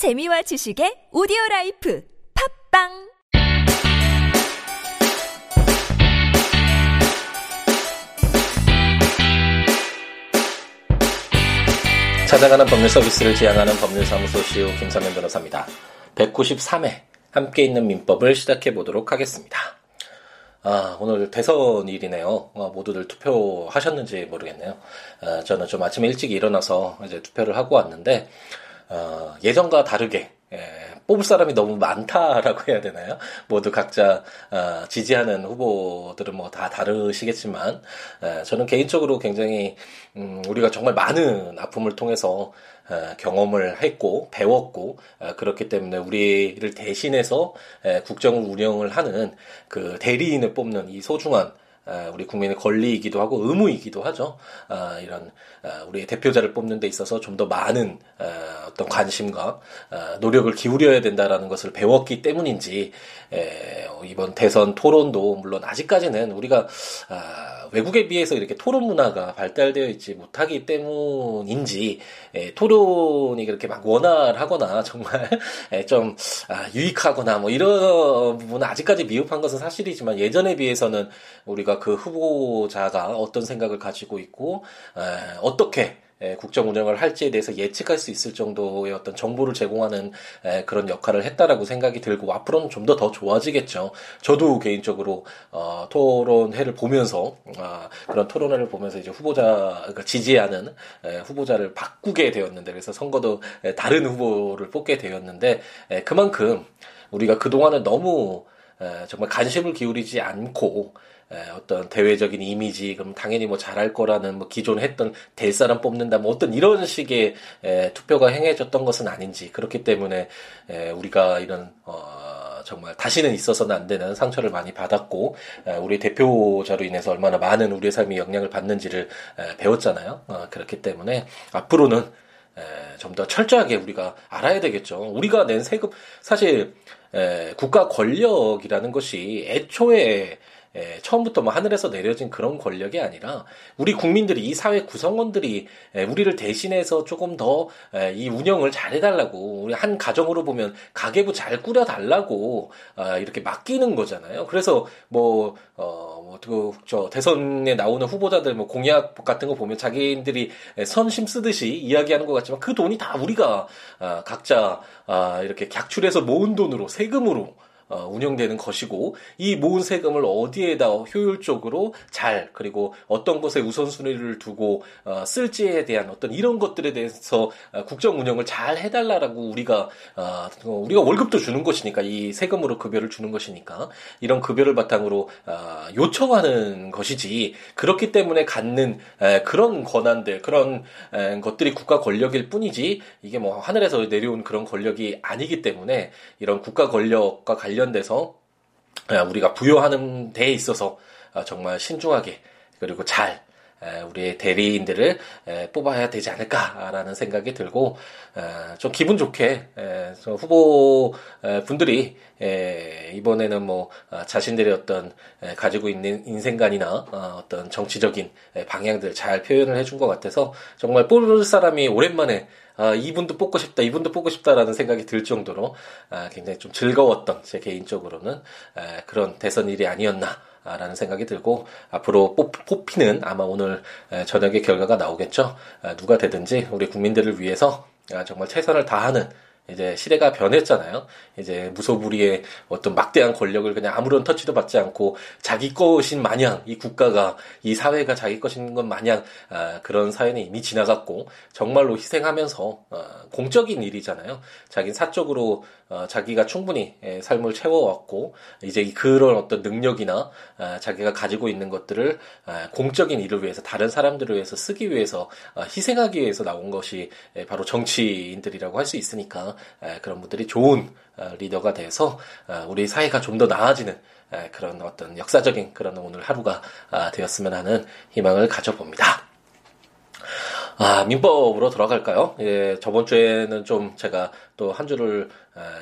재미와 지식의 오디오 라이프 팟빵 찾아가는 법률 서비스를 지향하는 법률사무소 시우 김삼연 변호사입니다. 193회 함께 읽는 민법을 시작해 보도록 하겠습니다. 아, 오늘 대선일이네요. 어, 모두들 투표하셨는지 모르겠네요. 아, 저는 좀 아침에 일찍 일어나서 이제 투표를 하고 왔는데, 어, 예전과 다르게, 예, 뽑을 사람이 너무 많다라고 해야 되나요? 모두 각자 어, 지지하는 후보들은 뭐 다 다르시겠지만 에, 저는 개인적으로 굉장히 음, 우리가 정말 많은 아픔을 통해서 에, 경험을 했고 배웠고 에, 그렇기 때문에 우리를 대신해서 에, 국정을 운영을 하는 그 대리인을 뽑는 이 소중한 우리 국민의 권리이기도 하고 의무이기도 하죠. 아, 이런 우리 대표자를 뽑는 데 있어서 좀 더 많은 어떤 관심과 노력을 기울여야 된다라는 것을 배웠기 때문인지 이번 대선 토론도 물론 아직까지는 우리가 아, 외국에 비해서 이렇게 토론 문화가 발달되어 있지 못하기 때문인지 토론이 그렇게 막 원활하거나 정말 좀 아, 유익하거나 뭐 이런 부분은 아직까지 미흡한 것은 사실이지만 예전에 비해서는 우리가 그 후보자가 어떤 생각을 가지고 있고 어떻게 국정 운영을 할지에 대해서 예측할 수 있을 정도의 어떤 정보를 제공하는 그런 역할을 했다라고 생각이 들고 앞으로는 좀 더 더 좋아지겠죠. 저도 개인적으로 어, 토론회를 보면서 아, 그런 토론회를 보면서 이제 후보자 그러니까 지지하는 후보자를 바꾸게 되었는데 그래서 선거도 다른 후보를 뽑게 되었는데 그만큼 우리가 그 동안은 너무 정말 관심을 기울이지 않고 어떤 대외적인 이미지 그럼 당연히 뭐 잘할 거라는 뭐 기존 했던 될 사람 뽑는다 뭐 어떤 이런 식의 투표가 행해졌던 것은 아닌지 그렇기 때문에 우리가 이런 어 정말 다시는 있어서는 안 되는 상처를 많이 받았고 우리 대표자로 인해서 얼마나 많은 우리의 삶이 영향을 받는지를 배웠잖아요. 어, 그렇기 때문에 앞으로는 좀 더 철저하게 우리가 알아야 되겠죠. 우리가 낸 세금 사실 국가 권력이라는 것이 애초에 에, 처음부터 뭐 하늘에서 내려진 그런 권력이 아니라 우리 국민들이 이 사회 구성원들이 에, 우리를 대신해서 조금 더 이 운영을 잘해달라고 우리 한 가정으로 보면 가계부 잘 꾸려달라고 아, 이렇게 맡기는 거잖아요. 그래서 뭐 어, 뭐저 대선에 나오는 후보자들 뭐 공약 같은 거 보면 자기들이 선심 쓰듯이 이야기하는 것 같지만 그 돈이 다 우리가 아, 각자 아, 이렇게 객출해서 모은 돈으로 세금으로 어, 운영되는 것이고 이 모은 세금을 어디에다 효율적으로 잘 그리고 어떤 것에 우선순위를 두고 어, 쓸지에 대한 어떤 이런 것들에 대해서 어, 국정 운영을 잘 해달라라고 우리가 어, 우리가 월급도 주는 것이니까 이 세금으로 급여를 주는 것이니까 이런 급여를 바탕으로 어, 요청하는 것이지. 그렇기 때문에 갖는 에, 그런 권한들 그런 에, 것들이 국가 권력일 뿐이지 이게 뭐 하늘에서 내려온 그런 권력이 아니기 때문에 이런 국가 권력과 관련 관련돼서 우리가 부여하는 데에 있어서 아, 정말 신중하게 그리고 잘 우리의 대리인들을 뽑아야 되지 않을까라는 생각이 들고 좀 기분 좋게 후보 분들이 이번에는 뭐 아, 자신들의 어떤 가지고 있는 인생관이나 어, 어떤 정치적인 방향들 잘 표현을 해준 것 같아서 정말 뽑을 사람이 오랜만에 아, 이분도 뽑고 싶다, 이분도 뽑고 싶다라는 생각이 들 정도로 아, 굉장히 좀 즐거웠던 제 개인적으로는 아, 그런 대선 일이 아니었나. 라는 생각이 들고 앞으로 뽑, 히는 아마 오늘 저녁에 결과가 나오겠죠. 누가 되든지 우리 국민들을 위해서 정말 최선을 다하는 이제 시대가 변했잖아요. 이제 무소불위의 어떤 막대한 권력을 그냥 아무런 터치도 받지 않고 자기 것인 마냥 이 국가가 이 사회가 자기 것인 것 마냥 아, 그런 사회는 이미 지나갔고 정말로 희생하면서 어, 공적인 일이잖아요. 자기 사적으로 어, 자기가 충분히 예, 삶을 채워왔고 이제 그런 어떤 능력이나 아, 자기가 가지고 있는 것들을 아, 공적인 일을 위해서 다른 사람들을 위해서 쓰기 위해서 아, 희생하기 위해서 나온 것이 예, 바로 정치인들이라고 할 수 있으니까 그런 분들이 좋은 어, 리더가 돼서 어, 우리 사회가 좀 더 나아지는 그런 어떤 역사적인 그런 오늘 하루가 되었으면 하는 희망을 가져봅니다. 아, 민법으로 돌아갈까요? 예, 저번 주에는 좀 제가 또 한 주를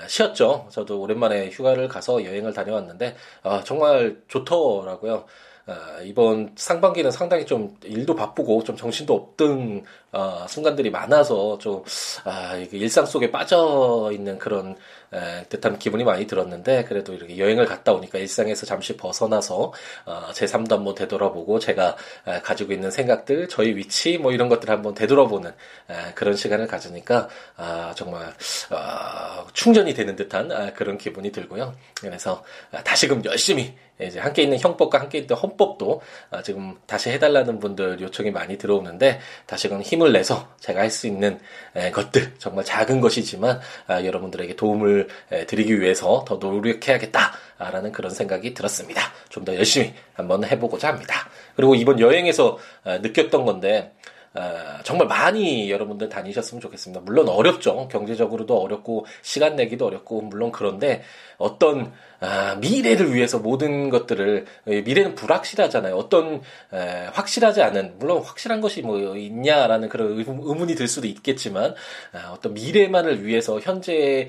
쉬었죠. 저도 오랜만에 휴가를 가서 여행을 다녀왔는데, 아, 정말 좋더라고요. 아, 이번 상반기는 상당히 좀 일도 바쁘고 좀 정신도 없던 어, 순간들이 많아서 좀 아, 일상 속에 빠져 있는 그런 에, 듯한 기분이 많이 들었는데 그래도 이렇게 여행을 갔다 오니까 일상에서 잠시 벗어나서 어, 제 3도 한번 되돌아보고 제가 에, 가지고 있는 생각들, 저희 위치 뭐 이런 것들 한번 되돌아보는 에, 그런 시간을 가지니까 아, 정말 어, 충전이 되는 듯한 아, 그런 기분이 들고요. 그래서 아, 다시금 열심히 이제 함께 있는 형법과 함께 있는 헌법도 아, 지금 다시 해달라는 분들 요청이 많이 들어오는데 다시금 힘을 내서 제가 할 수 있는 것들 정말 작은 것이지만 아, 여러분들에게 도움을 드리기 위해서 더 노력해야겠다라는 그런 생각이 들었습니다. 좀 더 열심히 한번 해보고자 합니다. 그리고 이번 여행에서 아, 느꼈던 건데 정말 많이 여러분들 다니셨으면 좋겠습니다. 물론 어렵죠. 경제적으로도 어렵고 시간 내기도 어렵고 물론 그런데 어떤 아, 미래를 위해서 모든 것들을 미래는 불확실하잖아요. 어떤 에, 확실하지 않은 물론 확실한 것이 뭐 있냐라는 그런 의문이 들 수도 있겠지만 아, 어떤 미래만을 위해서 현재의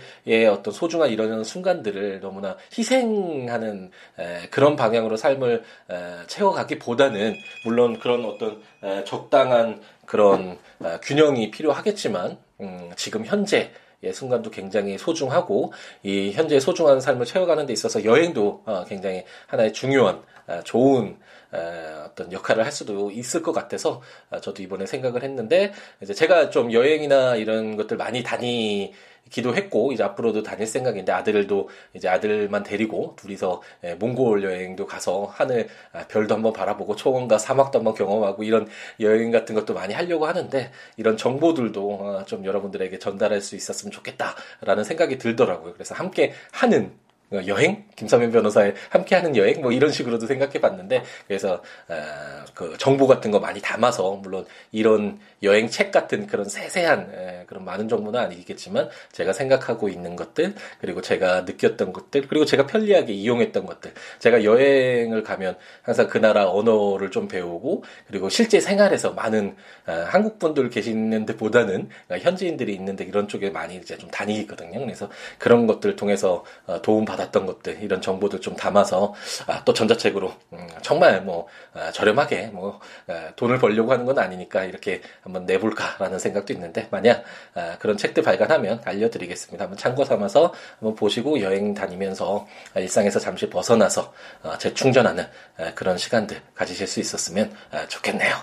어떤 소중한 이런 순간들을 너무나 희생하는 에, 그런 방향으로 삶을 에, 채워가기보다는 물론 그런 어떤 에, 적당한 그런 아, 균형이 필요하겠지만 음, 지금 현재 예, 순간도 굉장히 소중하고 이 현재 소중한 삶을 채워가는 데 있어서 여행도 어, 굉장히 하나의 중요한 아, 좋은 아, 어떤 역할을 할 수도 있을 것 같아서 아, 저도 이번에 생각을 했는데 이제 제가 좀 여행이나 이런 것들 많이 다니 기도했고 이제 앞으로도 다닐 생각인데 아들도 이제 아들만 데리고 둘이서 예, 몽골 여행도 가서 하늘 아, 별도 한번 바라보고 초원과 사막도 한번 경험하고 이런 여행 같은 것도 많이 하려고 하는데 이런 정보들도 어, 좀 여러분들에게 전달할 수 있었으면 좋겠다라는 생각이 들더라고요. 그래서 함께 하는 어, 여행 김사면 변호사의 함께하는 여행 뭐 이런 식으로도 생각해봤는데 그래서 어, 그 정보 같은 거 많이 담아서 물론 이런 여행 책 같은 그런 세세한 에, 그런 많은 정보는 아니겠지만 제가 생각하고 있는 것들 그리고 제가 느꼈던 것들 그리고 제가 편리하게 이용했던 것들 제가 여행을 가면 항상 그 나라 언어를 좀 배우고 그리고 실제 생활에서 많은 어, 한국 분들 계시는 데보다는 현지인들이 있는데 이런 쪽에 많이 이제 좀 다니거든요. 그래서 그런 것들 통해서 어, 도움 받 받았던 것들 이런 정보들 좀 담아서 아, 또 전자책으로 음, 정말 뭐 아, 저렴하게 뭐 아, 돈을 벌려고 하는 건 아니니까 이렇게 한번 내볼까라는 생각도 있는데 만약 아, 그런 책들 발간하면 알려드리겠습니다. 한번 참고 삼아서 한번 보시고 여행 다니면서 일상에서 잠시 벗어나서 아, 재충전하는 아, 그런 시간들 가지실 수 있었으면 아, 좋겠네요.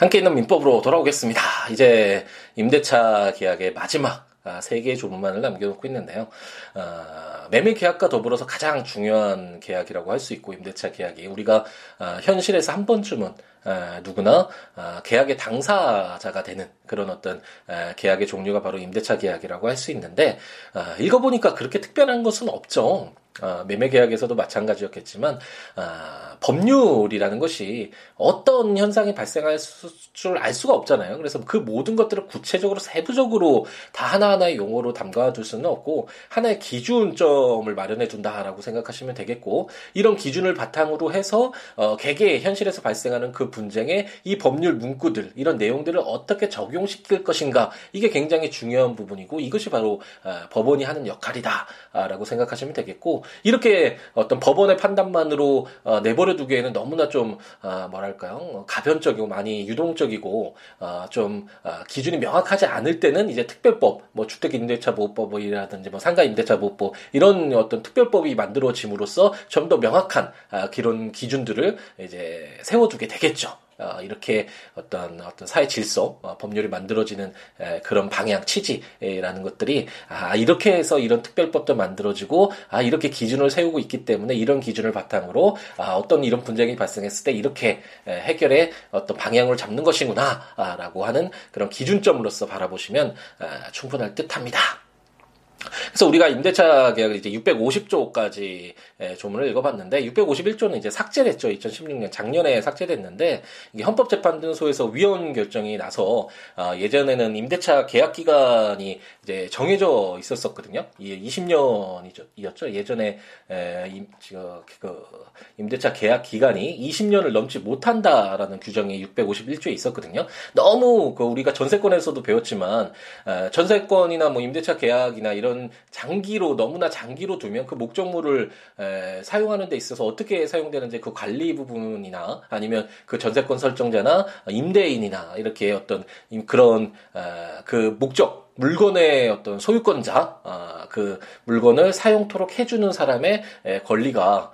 함께 있는 민법으로 돌아오겠습니다. 이제 임대차 계약의 마지막 아, 세 개의 조문만을 남겨놓고 있는데요. 아, 매매 계약과 더불어서 가장 중요한 계약이라고 할 수 있고 임대차 계약이 우리가 아, 현실에서 한 번쯤은 누구나 계약의 당사자가 되는 그런 어떤 계약의 종류가 바로 임대차 계약이라고 할 수 있는데 읽어보니까 그렇게 특별한 것은 없죠. 어, 매매 계약에서도 마찬가지였겠지만 어, 법률이라는 것이 어떤 현상이 발생할 줄 알 수가 없잖아요. 그래서 그 모든 것들을 구체적으로 세부적으로 다 하나하나의 용어로 담가둘 수는 없고 하나의 기준점을 마련해 둔다라고 생각하시면 되겠고 이런 기준을 바탕으로 해서 어, 개개 현실에서 발생하는 그 분쟁에 이 법률 문구들 이런 내용들을 어떻게 적용시킬 것인가 이게 굉장히 중요한 부분이고 이것이 바로 어, 법원이 하는 역할이다라고 생각하시면 되겠고 이렇게 어떤 법원의 판단만으로 어, 내버려 두기에는 너무나 좀 어, 뭐랄까요 가변적이고 많이 유동적이고 어, 좀 어, 기준이 명확하지 않을 때는 이제 특별법 뭐 주택임대차보호법이라든지 뭐 상가임대차보호법 이런 어떤 특별법이 만들어짐으로써 좀 더 명확한 아, 그런 기준들을 이제 세워두게 되겠죠. 어, 이렇게 어떤 어떤 사회 질서, 어, 법률이 만들어지는 에, 그런 방향, 취지라는 것들이 아 이렇게 해서 이런 특별법도 만들어지고 아 이렇게 기준을 세우고 있기 때문에 이런 기준을 바탕으로 아 어떤 이런 분쟁이 발생했을 때 이렇게 에, 해결의 어떤 방향을 잡는 것이구나라고 하는 그런 기준점으로서 바라보시면 아, 충분할 듯합니다. 그래서 우리가 임대차 계약을 이제 650조까지 조문을 읽어봤는데 651조는 이제 삭제를 했죠. 2016년 작년에 삭제됐는데 이게 헌법재판소에서 위헌 결정이 나서 아, 예전에는 임대차 계약 기간이 이제 정해져 있었었거든요. 이게 20년이었죠. 예전에 임, 그 임대차 계약 기간이 20년을 넘지 못한다라는 규정이 651조에 있었거든요. 너무 그 우리가 전세권에서도 배웠지만 전세권이나 뭐 임대차 계약이나 이런 장기로 너무나 장기로 두면 그 목적물을 에, 사용하는 데 있어서 어떻게 사용되는지 그 관리 부분이나 아니면 그 전세권 설정자나 임대인이나 이렇게 어떤 그런 에, 그 목적 물건의 어떤 소유권자, 아, 그 물건을 사용토록 해주는 사람의 에, 권리가 아,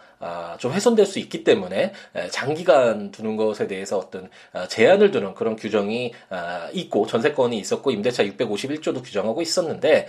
좀 훼손될 수 있기 때문에 장기간 두는 것에 대해서 어떤 아, 제한을 두는 그런 규정이 아, 있고 전세권이 있었고 임대차 651조도 규정하고 있었는데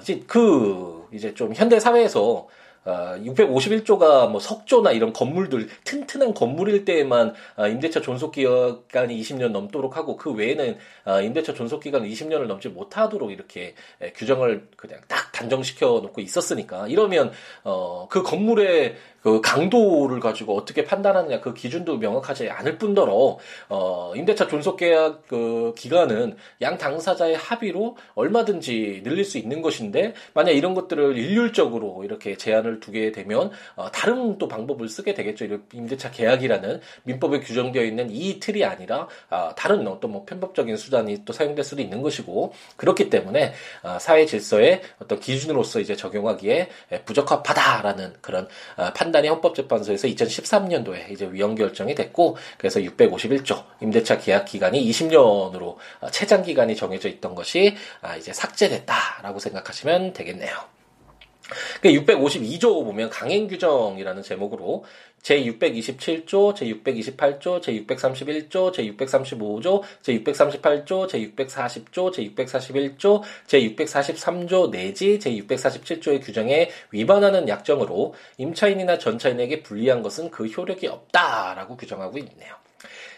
이제 그 이제 좀 현대 사회에서 어, 651조가 뭐 석조나 이런 건물들 튼튼한 건물일 때에만 어, 임대차 존속 기간이 20년 넘도록 하고 그 외에는 어, 임대차 존속 기간 20년을 넘지 못하도록 이렇게 에, 규정을 그냥 딱 단정시켜 놓고 있었으니까 이러면 어, 그 건물의 그 강도를 가지고 어떻게 판단하느냐 그 기준도 명확하지 않을 뿐더러 어 임대차 존속 계약 그 기간은 양 당사자의 합의로 얼마든지 늘릴 수 있는 것인데 만약 이런 것들을 일률적으로 이렇게 제한을 두게 되면 어 다른 또 방법을 쓰게 되겠죠. 임대차 계약이라는 민법에 규정되어 있는 이 틀이 아니라 아 다른 어떤 뭐 편법적인 수단이 또 사용될 수도 있는 것이고 그렇기 때문에 아 사회 질서의 어떤 기준으로서 이제 적용하기에 부적합하다라는 그런 아, 판 판단이 헌법재판소에서 2013년도에 이제 위헌 결정이 됐고 그래서 651조 임대차 계약 기간이 20년으로 어, 최장 기간이 정해져 있던 것이 아, 이제 삭제됐다라고 생각하시면 되겠네요. 652조 보면 강행 규정이라는 제목으로 제627조, 제628조, 제631조, 제635조, 제638조, 제640조, 제641조, 제643조 내지 제647조의 규정에 위반하는 약정으로 임차인이나 전차인에게 불리한 것은 그 효력이 없다라고 규정하고 있네요.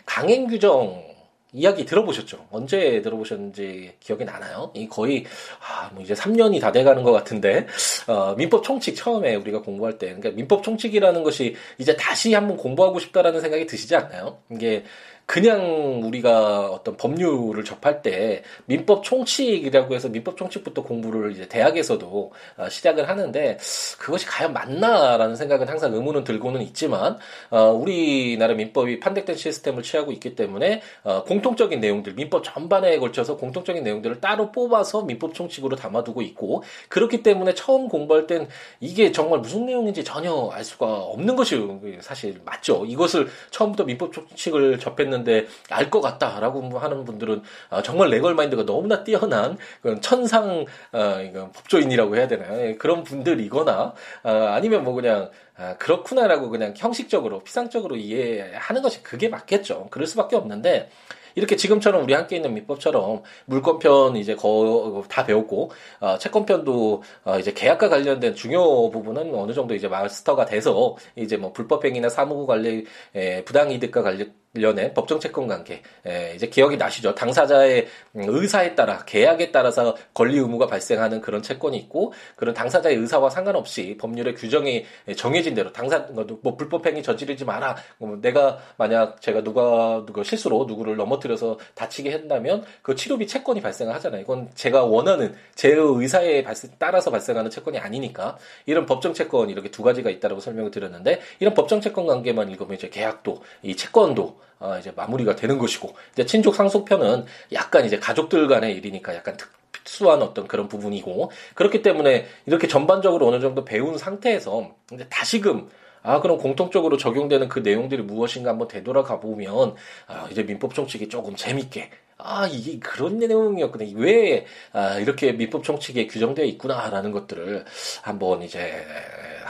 강행 규정 이야기 들어보셨죠? 언제 들어보셨는지 기억이 나나요? 이 거의 아, 뭐 이제 3년이 다 돼가는 것 같은데 어, 민법 총칙 처음에 우리가 공부할 때, 그러니까 민법 총칙이라는 것이 이제 다시 한번 공부하고 싶다라는 생각이 드시지 않나요? 이게 그냥 우리가 어떤 법률을 접할 때 민법 총칙이라고 해서 민법 총칙부터 공부를 이제 대학에서도 어, 시작을 하는데 그것이 과연 맞나라는 생각은 항상 의문은 들고는 있지만 어, 우리나라 민법이 판택된 시스템을 취하고 있기 때문에 어, 공통적인 내용들 민법 전반에 걸쳐서 공통적인 내용들을 따로 뽑아서 민법 총칙으로 담아두고 있고 그렇기 때문에 처음 공부할 땐 이게 정말 무슨 내용인지 전혀 알 수가 없는 것이 사실 맞죠. 이것을 처음부터 민법 총칙을 접했는 있는데 알 것 같다라고 하는 분들은 아, 정말 레걸 마인드가 너무나 뛰어난 천상 어, 법조인이라고 해야 되나요? 예, 그런 분들이거나 아, 아니면 뭐 그냥 아, 그렇구나라고 그냥 형식적으로 피상적으로 이해하는 것이 그게 맞겠죠. 그럴 수밖에 없는데 이렇게 지금처럼 우리 함께 있는 민법처럼 물권편 이제 거 다 배웠고 어, 채권편도 어, 이제 계약과 관련된 중요 부분은 어느 정도 이제 마스터가 돼서 이제 뭐 불법행위나 사무부 관리 에, 부당이득과 관련 관련해 법정 채권 관계 에, 이제 기억이 나시죠? 당사자의 의사에 따라 계약에 따라서 권리 의무가 발생하는 그런 채권이 있고 그런 당사자의 의사와 상관없이 법률의 규정이 정해진 대로 당사 뭐 불법행위 저지르지 마라. 뭐 내가 만약 제가 누가 누가 실수로 누구를 넘어뜨려서 다치게 한다면 그 치료비 채권이 발생을 하잖아요. 이건 제가 원하는 제 의사에 발생, 따라서 발생하는 채권이 아니니까 이런 법정 채권 이렇게 두 가지가 있다라고 설명을 드렸는데 이런 법정 채권 관계만 읽으면 이제 계약도 이 채권도 어, 이제 마무리가 되는 것이고 이제 친족 상속편은 약간 이제 가족들 간의 일이니까 약간 특수한 어떤 그런 부분이고 그렇기 때문에 이렇게 전반적으로 어느 정도 배운 상태에서 이제 다시금 아, 그럼 공통적으로 적용되는 그 내용들이 무엇인가 한번 되돌아가 보면, 아, 이제 민법 총칙이 조금 재밌게, 아, 이게 그런 내용이었구나. 왜, 아, 이렇게 민법 총칙에 규정되어 있구나라는 것들을 한번 이제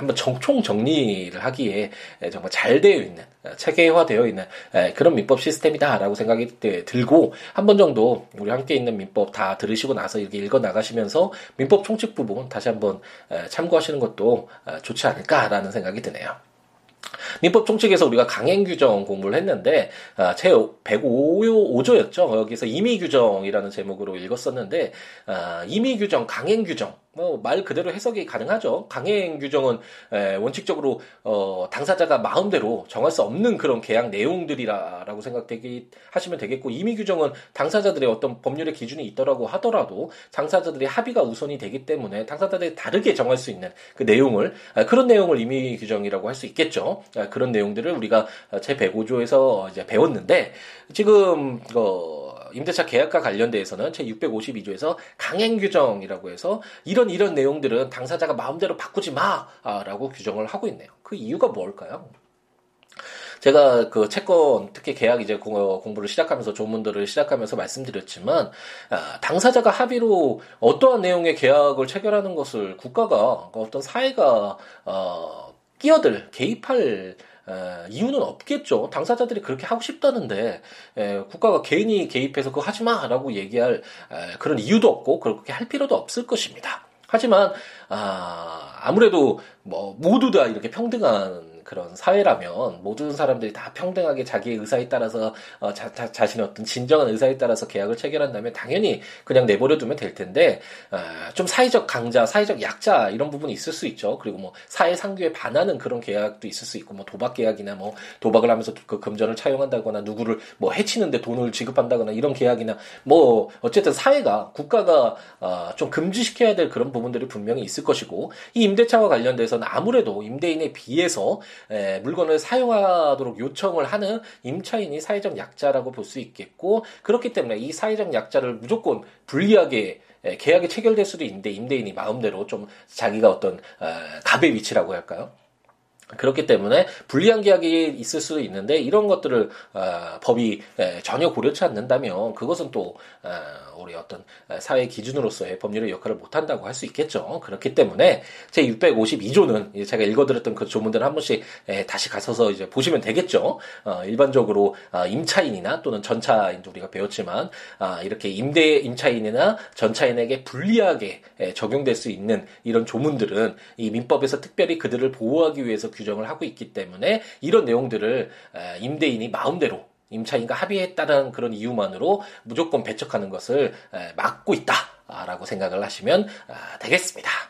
한번 총 정리를 하기에 정말 잘 되어 있는 체계화되어 있는 그런 민법 시스템이다라고 생각이 들고 한 번 정도 우리 함께 있는 민법 다 들으시고 나서 이렇게 읽어 나가시면서 민법 총칙 부분 다시 한번 참고하시는 것도 좋지 않을까라는 생각이 드네요. 민법 총칙에서 우리가 강행 규정 공부를 했는데 아, 제 105조였죠. 여기서 임의 규정이라는 제목으로 읽었었는데 아, 임의 규정, 강행 규정 뭐 말 그대로 해석이 가능하죠. 강행 규정은 에, 원칙적으로 어, 당사자가 마음대로 정할 수 없는 그런 계약 내용들이라라고 생각되기 하시면 되겠고 임의 규정은 당사자들의 어떤 법률의 기준이 있더라고 하더라도 당사자들의 합의가 우선이 되기 때문에 당사자들이 다르게 정할 수 있는 그 내용을 아, 그런 내용을 임의 규정이라고 할 수 있겠죠. 아, 그런 내용들을 우리가 제 105조에서 이제 배웠는데 지금 어 임대차 계약과 관련돼서는 제 652조에서 강행 규정이라고 해서 이런 이런 내용들은 당사자가 마음대로 바꾸지 마라고 규정을 하고 있네요. 그 이유가 뭘까요? 제가 그 채권 특히 계약 이제 공부를 시작하면서 조문들을 시작하면서 말씀드렸지만 아, 당사자가 합의로 어떠한 내용의 계약을 체결하는 것을 국가가 어떤 사회가 어, 끼어들 개입할 에, 이유는 없겠죠. 당사자들이 그렇게 하고 싶다는데 에, 국가가 개인이 개입해서 그거 하지 마라고 얘기할 에, 그런 이유도 없고 그렇게 할 필요도 없을 것입니다. 하지만 아, 아무래도 뭐 모두 다 이렇게 평등한 그런 사회라면 모든 사람들이 다 평등하게 자기의 의사에 따라서 어, 자, 자, 자신의 어떤 진정한 의사에 따라서 계약을 체결한다면 당연히 그냥 내버려 두면 될 텐데 어, 좀 사회적 강자, 사회적 약자 이런 부분이 있을 수 있죠. 그리고 뭐 사회 상규에 반하는 그런 계약도 있을 수 있고 뭐 도박 계약이나 뭐 도박을 하면서 그 금전을 차용한다거나 누구를 뭐 해치는데 돈을 지급한다거나 이런 계약이나 뭐 어쨌든 사회가 국가가 어, 좀 금지시켜야 될 그런 부분들이 분명히 있을 것이고 이 임대차와 관련돼서는 아무래도 임대인에 비해서 에, 물건을 사용하도록 요청을 하는 임차인이 사회적 약자라고 볼 수 있겠고 그렇기 때문에 이 사회적 약자를 무조건 불리하게 계약이 체결될 수도 있는데 임대인이 마음대로 좀 자기가 어떤 어, 갑의 위치라고 할까요? 그렇기 때문에 불리한 계약이 있을 수도 있는데 이런 것들을 어, 법이 에, 전혀 고려치 않는다면 그것은 또 어, 우리 어떤 사회 기준으로서의 법률의 역할을 못한다고 할 수 있겠죠. 그렇기 때문에 제 652조는 제가 읽어드렸던 그 조문들 한 번씩 에, 다시 가서서 이제 보시면 되겠죠. 어, 일반적으로 어, 임차인이나 또는 전차인 우리가 배웠지만 아, 이렇게 임대 임차인이나 전차인에게 불리하게 에, 적용될 수 있는 이런 조문들은 이 민법에서 특별히 그들을 보호하기 위해서 규정을 하고 있기 때문에 이런 내용들을 임대인이 마음대로 임차인과 합의했다는 그런 이유만으로 무조건 배척하는 것을 막고 있다라고 생각을 하시면 아, 되겠습니다.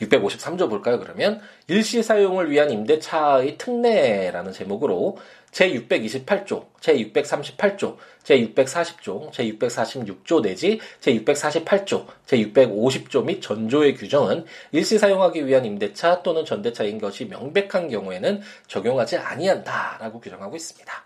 653조 볼까요, 그러면? 일시 사용을 위한 임대차의 특례라는 제목으로 제628조, 제638조, 제640조, 제646조 내지 제648조, 제650조 및 전조의 규정은 일시 사용하기 위한 임대차 또는 전대차인 것이 명백한 경우에는 적용하지 아니한다라고 규정하고 있습니다.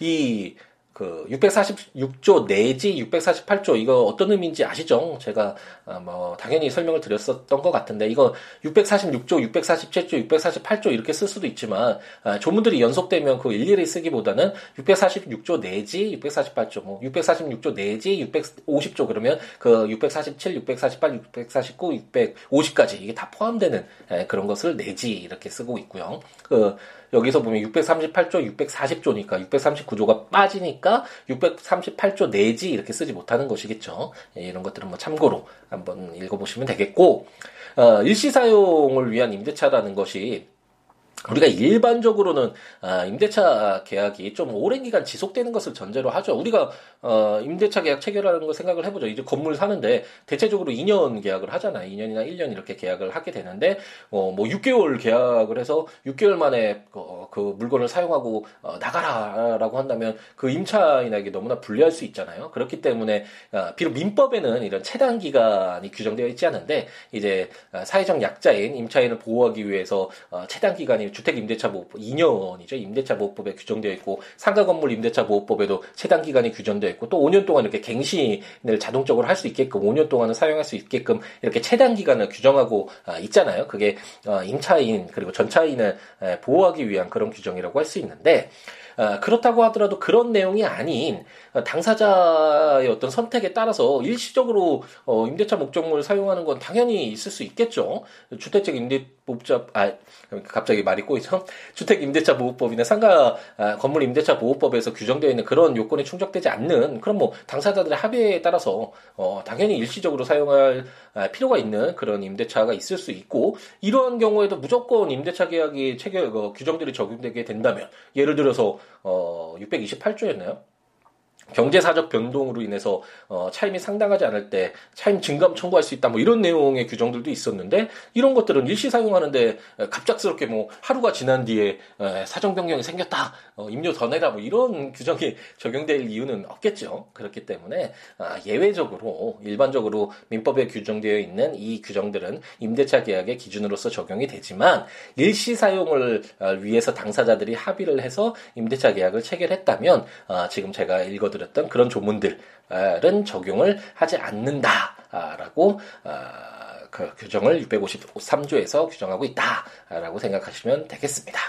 이 그 646조 내지 648조 이거 어떤 의미인지 아시죠? 제가 어, 뭐 당연히 설명을 드렸었던 것 같은데 이거 646조, 647조, 648조 이렇게 쓸 수도 있지만 아, 조문들이 연속되면 그 일일이 쓰기보다는 646조 내지 648조, 뭐 646조 내지 650조 그러면 그 647, 648, 649, 650까지 이게 다 포함되는 그런 것을 내지 이렇게 쓰고 있고요. 그 여기서 보면 638조, 640조니까 639조가 빠지니까 638조 내지 이렇게 쓰지 못하는 것이겠죠. 예, 이런 것들은 뭐 참고로 한번 읽어보시면 되겠고, 어, 일시 사용을 위한 임대차라는 것이 우리가 일반적으로는 아, 임대차 계약이 좀 오랜 기간 지속되는 것을 전제로 하죠. 우리가 어, 임대차 계약 체결하는 거 생각을 해보죠. 이제 건물 사는데 대체적으로 2년 계약을 하잖아요. 2년이나 1년 이렇게 계약을 하게 되는데 어, 뭐 6개월 계약을 해서 6개월 만에 어, 그 물건을 사용하고 어, 나가라라고 한다면 그 임차인에게 너무나 불리할 수 있잖아요. 그렇기 때문에 어, 비록 민법에는 이런 체당 기간이 규정되어 있지 않은데 이제 어, 사회적 약자인 임차인을 보호하기 위해서 어, 체당 기간이 주택 임대차 보호법 2년이죠. 임대차 보호법에 규정되어 있고 상가 건물 임대차 보호법에도 최단 기간이 규정되어 있고 또 5년 동안 이렇게 갱신을 자동적으로 할 수 있게끔 5년 동안은 사용할 수 있게끔 이렇게 최단 기간을 규정하고 아, 있잖아요. 그게 어, 임차인 그리고 전차인을 보호하기 위한 그런 규정이라고 할 수 있는데 아, 그렇다고 하더라도 그런 내용이 아닌 당사자의 어떤 선택에 따라서 일시적으로 어, 임대차 목적물 사용하는 건 당연히 있을 수 있겠죠. 주택적 임대보호자 아 갑자기 말이 꼬이죠. 주택 임대차 보호법이나 상가 아, 건물 임대차 보호법에서 규정되어 있는 그런 요건이 충족되지 않는 그런 뭐 당사자들의 합의에 따라서 어, 당연히 일시적으로 사용할 아, 필요가 있는 그런 임대차가 있을 수 있고 이러한 경우에도 무조건 임대차 계약이 체결 어, 규정들이 적용되게 된다면 예를 들어서 어 628조였나요? 경제사적 변동으로 인해서 어, 차임이 상당하지 않을 때 차임 증감 청구할 수 있다 뭐 이런 내용의 규정들도 있었는데 이런 것들은 일시 사용하는데 갑작스럽게 뭐 하루가 지난 뒤에 에, 사정 변경이 생겼다 어, 임료 더 내라 뭐 이런 규정이 적용될 이유는 없겠죠. 그렇기 때문에 아, 예외적으로 일반적으로 민법에 규정되어 있는 이 규정들은 임대차 계약의 기준으로서 적용이 되지만 일시 사용을 어, 위해서 당사자들이 합의를 해서 임대차 계약을 체결했다면 아, 지금 제가 읽어 읽어드렸던 그런 조문들은 적용을 하지 않는다라고 그 규정을 653조에서 규정하고 있다라고 생각하시면 되겠습니다.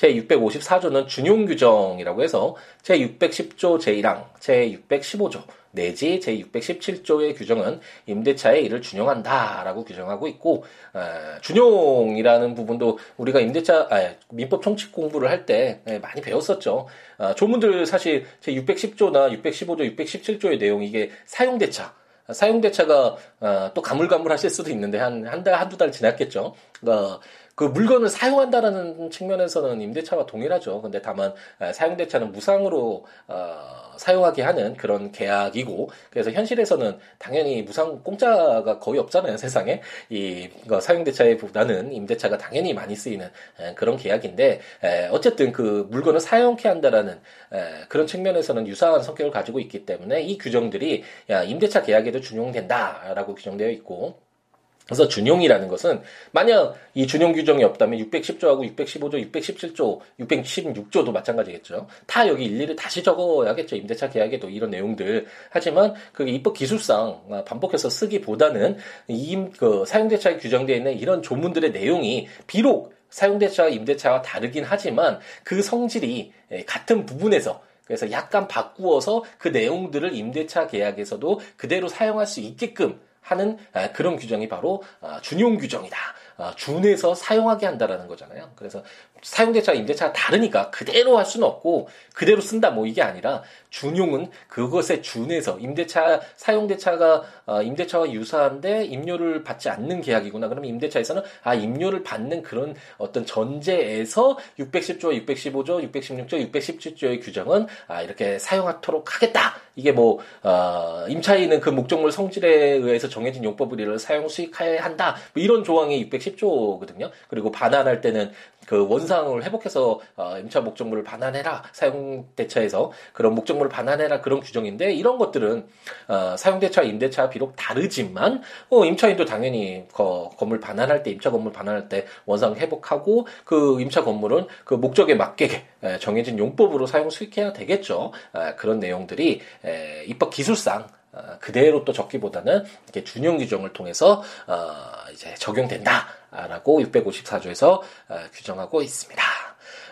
제654조는 준용 규정이라고 해서 제610조 제1항, 제615조 내지 제617조의 규정은 임대차에 이를 준용한다라고 규정하고 있고 어, 준용이라는 부분도 우리가 임대차 아, 민법 총칙 공부를 할때 예, 많이 배웠었죠. 어, 조문들 사실 제610조나 615조, 617조의 내용 이게 사용대차 사용대차가 어, 또 가물가물하실 수도 있는데 한 한 달 한두 달 지났겠죠. 그러니까 그 물건을 사용한다라는 측면에서는 임대차와 동일하죠. 근데 다만 사용대차는 무상으로 어, 사용하게 하는 그런 계약이고 그래서 현실에서는 당연히 무상 공짜가 거의 없잖아요 세상에 이 사용대차보다는 임대차가 당연히 많이 쓰이는 에, 그런 계약인데 에, 어쨌든 그 물건을 사용케 한다라는 에, 그런 측면에서는 유사한 성격을 가지고 있기 때문에 이 규정들이 야, 임대차 계약에도 준용된다라고 규정되어 있고 그래서 준용이라는 것은 만약 이 준용 규정이 없다면 610조하고 615조, 617조, 616조도 마찬가지겠죠. 다 여기 일일이 다시 적어야겠죠. 임대차 계약에도 이런 내용들. 하지만 그게 입법 기술상 반복해서 쓰기보다는 이 그 사용대차에 규정되어 있는 이런 조문들의 내용이 비록 사용대차와 임대차와 다르긴 하지만 그 성질이 같은 부분에서 그래서 약간 바꾸어서 그 내용들을 임대차 계약에서도 그대로 사용할 수 있게끔 하는 아, 그런 규정이 바로 아, 준용 규정이다. 아, 준해서 사용하게 한다라는 거잖아요. 그래서 사용대차, 임대차가 다르니까 그대로 할 수는 없고 그대로 쓴다 뭐 이게 아니라 준용은 그것에 준해서 임대차, 사용대차가 어, 임대차와 유사한데 임료를 받지 않는 계약이구나. 그러면 임대차에서는 아 임료를 받는 그런 어떤 전제에서 610조, 615조, 616조, 617조의 규정은 아 이렇게 사용하도록 하겠다. 이게 뭐 어, 임차인은 그 목적물 성질에 의해서 정해진 용법 의리를 사용 수익해야 한다. 뭐 이런 조항이 610조거든요. 그리고 반환할 때는 그 원상을 회복해서 어, 임차 목적물을 반환해라. 사용 대차에서 그런 목적물을 반환해라. 그런 규정인데 이런 것들은 어, 사용 대차 임대차 비록 다르지만 어, 임차인도 당연히 거, 건물 반환할 때 임차 건물 반환할 때 원상 회복하고 그 임차 건물은 그 목적에 맞게 에, 정해진 용법으로 사용 수익해야 되겠죠. 에, 그런 내용들이 에, 입법 기술상 어, 그대로 또 적기보다는 이렇게 준용 규정을 통해서 어, 이제 적용된다 라고 654조에서 어, 규정하고 있습니다.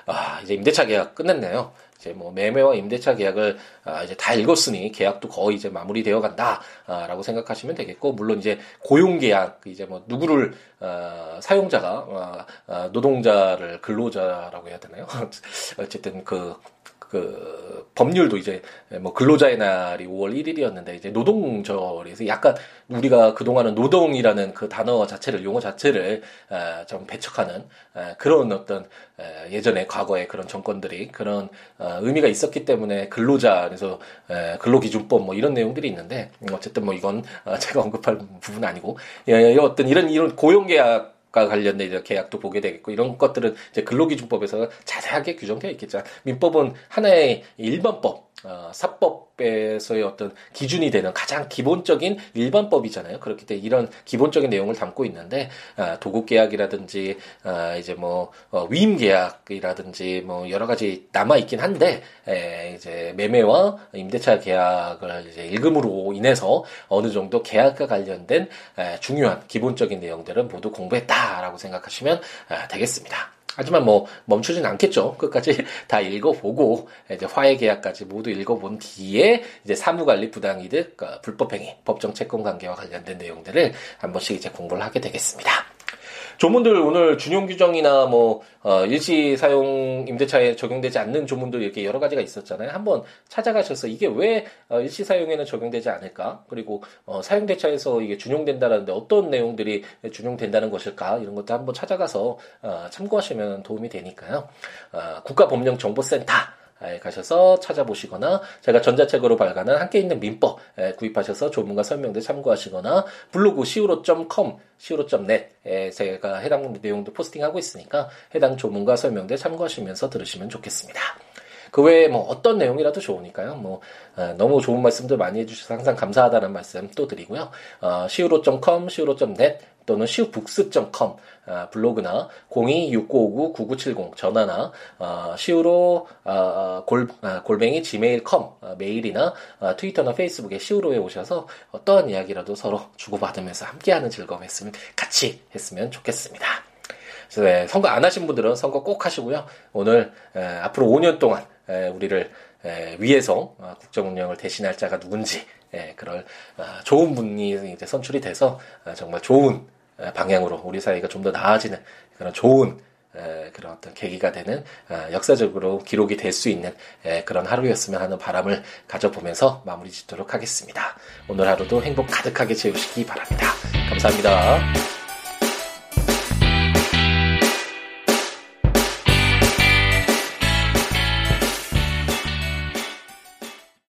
아, 이제 임대차 계약 끝냈네요. 이제 뭐 매매와 임대차 계약을 아, 이제 다 읽었으니 계약도 거의 이제 마무리되어 간다라고 생각하시면 되겠고 물론 이제 고용 계약 이제 뭐 누구를 어, 사용자가 어, 어, 노동자를 근로자라고 해야 되나요? 어쨌든 그 그 법률도 이제 뭐 근로자의 날이 5월 1일이었는데 이제 노동절에서 약간 우리가 그동안은 노동이라는 그 단어 자체를 용어 자체를 좀 배척하는 그런 어떤 예전에 과거에 그런 정권들이 그런 어, 의미가 있었기 때문에 근로자 그래서 근로기준법 뭐 이런 내용들이 있는데 어쨌든 뭐 이건 어, 제가 언급할 부분은 아니고 예, 어떤 이런 이런 고용계약 과 관련된 이제 계약도 보게 되겠고 이런 것들은 이제 근로기준법에서 자세하게 규정되어 있겠죠. 민법은 하나의 일반법, 어, 사법에서의 어떤 기준이 되는 가장 기본적인 일반법이잖아요. 그렇기 때문에 이런 기본적인 내용을 담고 있는데 어, 도급 계약이라든지 어, 이제 뭐 어, 위임 계약이라든지 뭐 여러 가지 남아 있긴 한데 에, 이제 매매와 임대차 계약을 이제 일금으로 인해서 어느 정도 계약과 관련된 에, 중요한 기본적인 내용들은 모두 공부했다라고 생각하시면 아, 되겠습니다. 하지만 뭐 멈추진 않겠죠. 끝까지 다 읽어보고 이제 화해 계약까지 모두 읽어본 뒤에 이제 사무관리 부당이득, 그 불법행위, 법정 채권 관계와 관련된 내용들을 한 번씩 이제 공부를 하게 되겠습니다. 조문들 오늘 준용 규정이나 뭐 어, 일시 사용 임대차에 적용되지 않는 조문들 이렇게 여러 가지가 있었잖아요. 한번 찾아가셔서 이게 왜 어, 일시 사용에는 적용되지 않을까? 그리고 어, 사용 대차에서 이게 준용된다라는데 어떤 내용들이 준용된다는 것일까? 이런 것도 한번 찾아가서 어, 참고하시면 도움이 되니까요. 어, 국가법령정보센터 에 가셔서 찾아보시거나 제가 전자책으로 발간한 함께 있는 민법 구입하셔서 조문과 설명들 참고하시거나 블로그 siwo.com, siwo.net에 제가 해당 내용도 포스팅하고 있으니까 해당 조문과 설명들 참고하시면서 들으시면 좋겠습니다. 그 외에 뭐 어떤 내용이라도 좋으니까요. 뭐 어, 너무 좋은 말씀들 많이 해주셔서 항상 감사하다는 말씀 또 드리고요. 어, siwo.com, siwo.net 또는 siwbooks.com 아, 블로그나 026959-9970 전화나 어, 시우로 어, 골, 아, 골뱅이 gmail.com 어, 메일이나 어, 트위터나 페이스북에 시우로에 오셔서 어떠한 이야기라도 서로 주고받으면서 함께하는 즐거움 했으면 같이 했으면 좋겠습니다. 네, 선거 안 하신 분들은 선거 꼭 하시고요. 오늘 에, 앞으로 5년 동안 에, 우리를 에, 위해서 어, 국정 운영을 대신할 자가 누군지 에, 그럴 어, 좋은 분이 이제 선출이 돼서 어, 정말 좋은 방향으로 우리 사회가 좀 더 나아지는 그런 좋은 그런 어떤 계기가 되는 역사적으로 기록이 될 수 있는 그런 하루였으면 하는 바람을 가져보면서 마무리 짓도록 하겠습니다. 오늘 하루도 행복 가득하게 채우시기 바랍니다. 감사합니다.